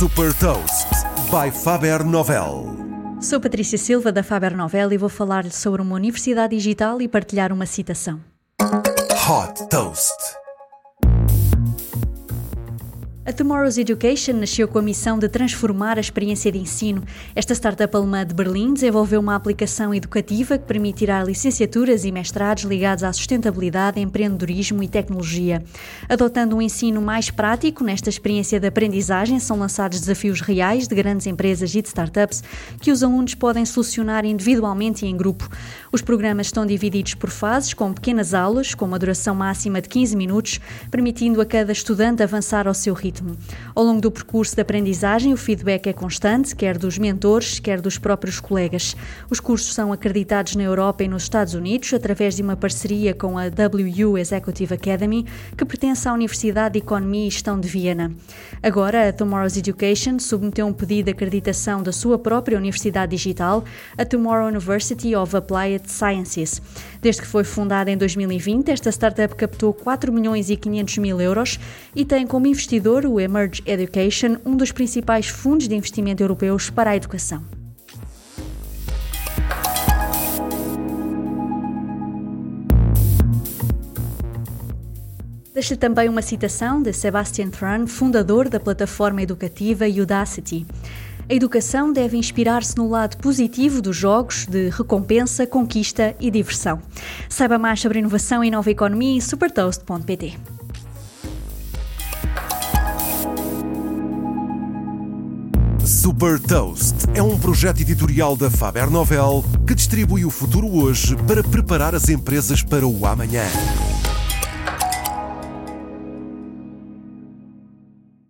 Super Toast by Faber Novel. Sou Patrícia Silva da Faber Novel e vou falar-lhe sobre uma universidade digital e partilhar uma citação. Hot Toast. A Tomorrow's Education nasceu com a missão de transformar a experiência de ensino. Esta startup alemã de Berlim desenvolveu uma aplicação educativa que permitirá licenciaturas e mestrados ligados à sustentabilidade, empreendedorismo e tecnologia. Adotando um ensino mais prático nesta experiência de aprendizagem, são lançados desafios reais de grandes empresas e de startups que os alunos podem solucionar individualmente e em grupo. Os programas estão divididos por fases, com pequenas aulas, com uma duração máxima de 15 minutos, permitindo a cada estudante avançar ao seu ritmo ritmo. Ao longo do percurso de aprendizagem, o feedback é constante, quer dos mentores, quer dos próprios colegas. Os cursos são acreditados na Europa e nos Estados Unidos através de uma parceria com a WU Executive Academy, que pertence à Universidade de Economia e Gestão de Viena. Agora, a Tomorrow's Education submeteu um pedido de acreditação da sua própria universidade digital, a Tomorrow University of Applied Sciences. Desde que foi fundada em 2020, esta startup captou 4 milhões e 500 mil euros e tem como investidor o Emerge Education, um dos principais fundos de investimento europeus para a educação. Deixa também uma citação de Sebastian Thrun, fundador da plataforma educativa Udacity. A educação deve inspirar-se no lado positivo dos jogos de recompensa, conquista e diversão. Saiba mais sobre inovação e nova economia em supertoast.pt. Super Toast é um projeto editorial da Faber Novel que distribui o futuro hoje para preparar as empresas para o amanhã.